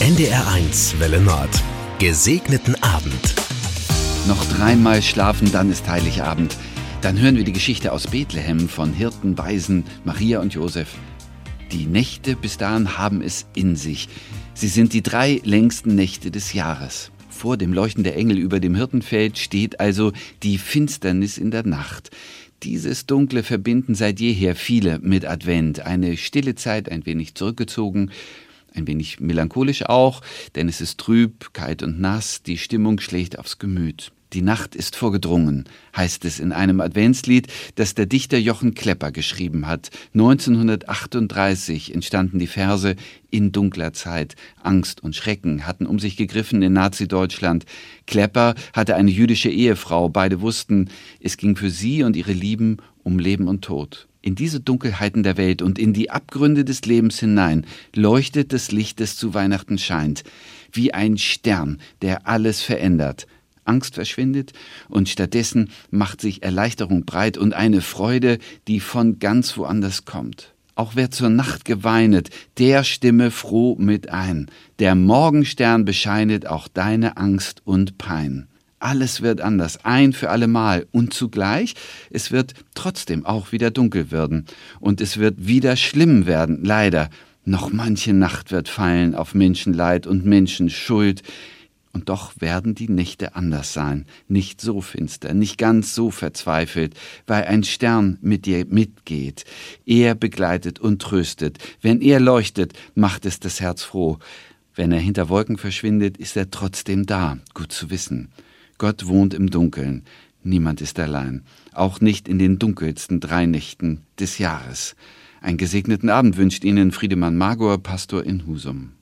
NDR1 Welle Nord. Gesegneten Abend. Noch dreimal schlafen, dann ist Heiligabend. Dann hören wir die Geschichte aus Bethlehem von Hirten, Weisen, Maria und Josef. Die Nächte bis dahin haben es in sich. Sie sind die drei längsten Nächte des Jahres. Vor dem Leuchten der Engel über dem Hirtenfeld steht also die Finsternis in der Nacht. Dieses Dunkle verbinden seit jeher viele mit Advent. Eine stille Zeit, ein wenig zurückgezogen, ein wenig melancholisch auch, denn es ist trüb, kalt und nass, die Stimmung schlägt aufs Gemüt. Die Nacht ist vorgedrungen, heißt es in einem Adventslied, das der Dichter Jochen Klepper geschrieben hat. 1938 entstanden die Verse In dunkler Zeit. Angst und Schrecken hatten um sich gegriffen in Nazi-Deutschland. Klepper hatte eine jüdische Ehefrau. Beide wussten, es ging für sie und ihre Lieben um Leben und Tod. In diese Dunkelheiten der Welt und in die Abgründe des Lebens hinein leuchtet das Licht, das zu Weihnachten scheint, wie ein Stern, der alles verändert. Angst verschwindet und stattdessen macht sich Erleichterung breit und eine Freude, die von ganz woanders kommt. Auch wer zur Nacht geweinet, der stimme froh mit ein. Der Morgenstern bescheinet auch deine Angst und Pein. Alles wird anders, ein für allemal. Und zugleich, es wird trotzdem auch wieder dunkel werden. Und es wird wieder schlimm werden, leider. Noch manche Nacht wird fallen auf Menschenleid und Menschenschuld. Und doch werden die Nächte anders sein, nicht so finster, nicht ganz so verzweifelt, weil ein Stern mit dir mitgeht. Er begleitet und tröstet. Wenn er leuchtet, macht es das Herz froh. Wenn er hinter Wolken verschwindet, ist er trotzdem da, gut zu wissen. Gott wohnt im Dunkeln, niemand ist allein, auch nicht in den dunkelsten drei Nächten des Jahres. Einen gesegneten Abend wünscht Ihnen Friedemann Magor, Pastor in Husum.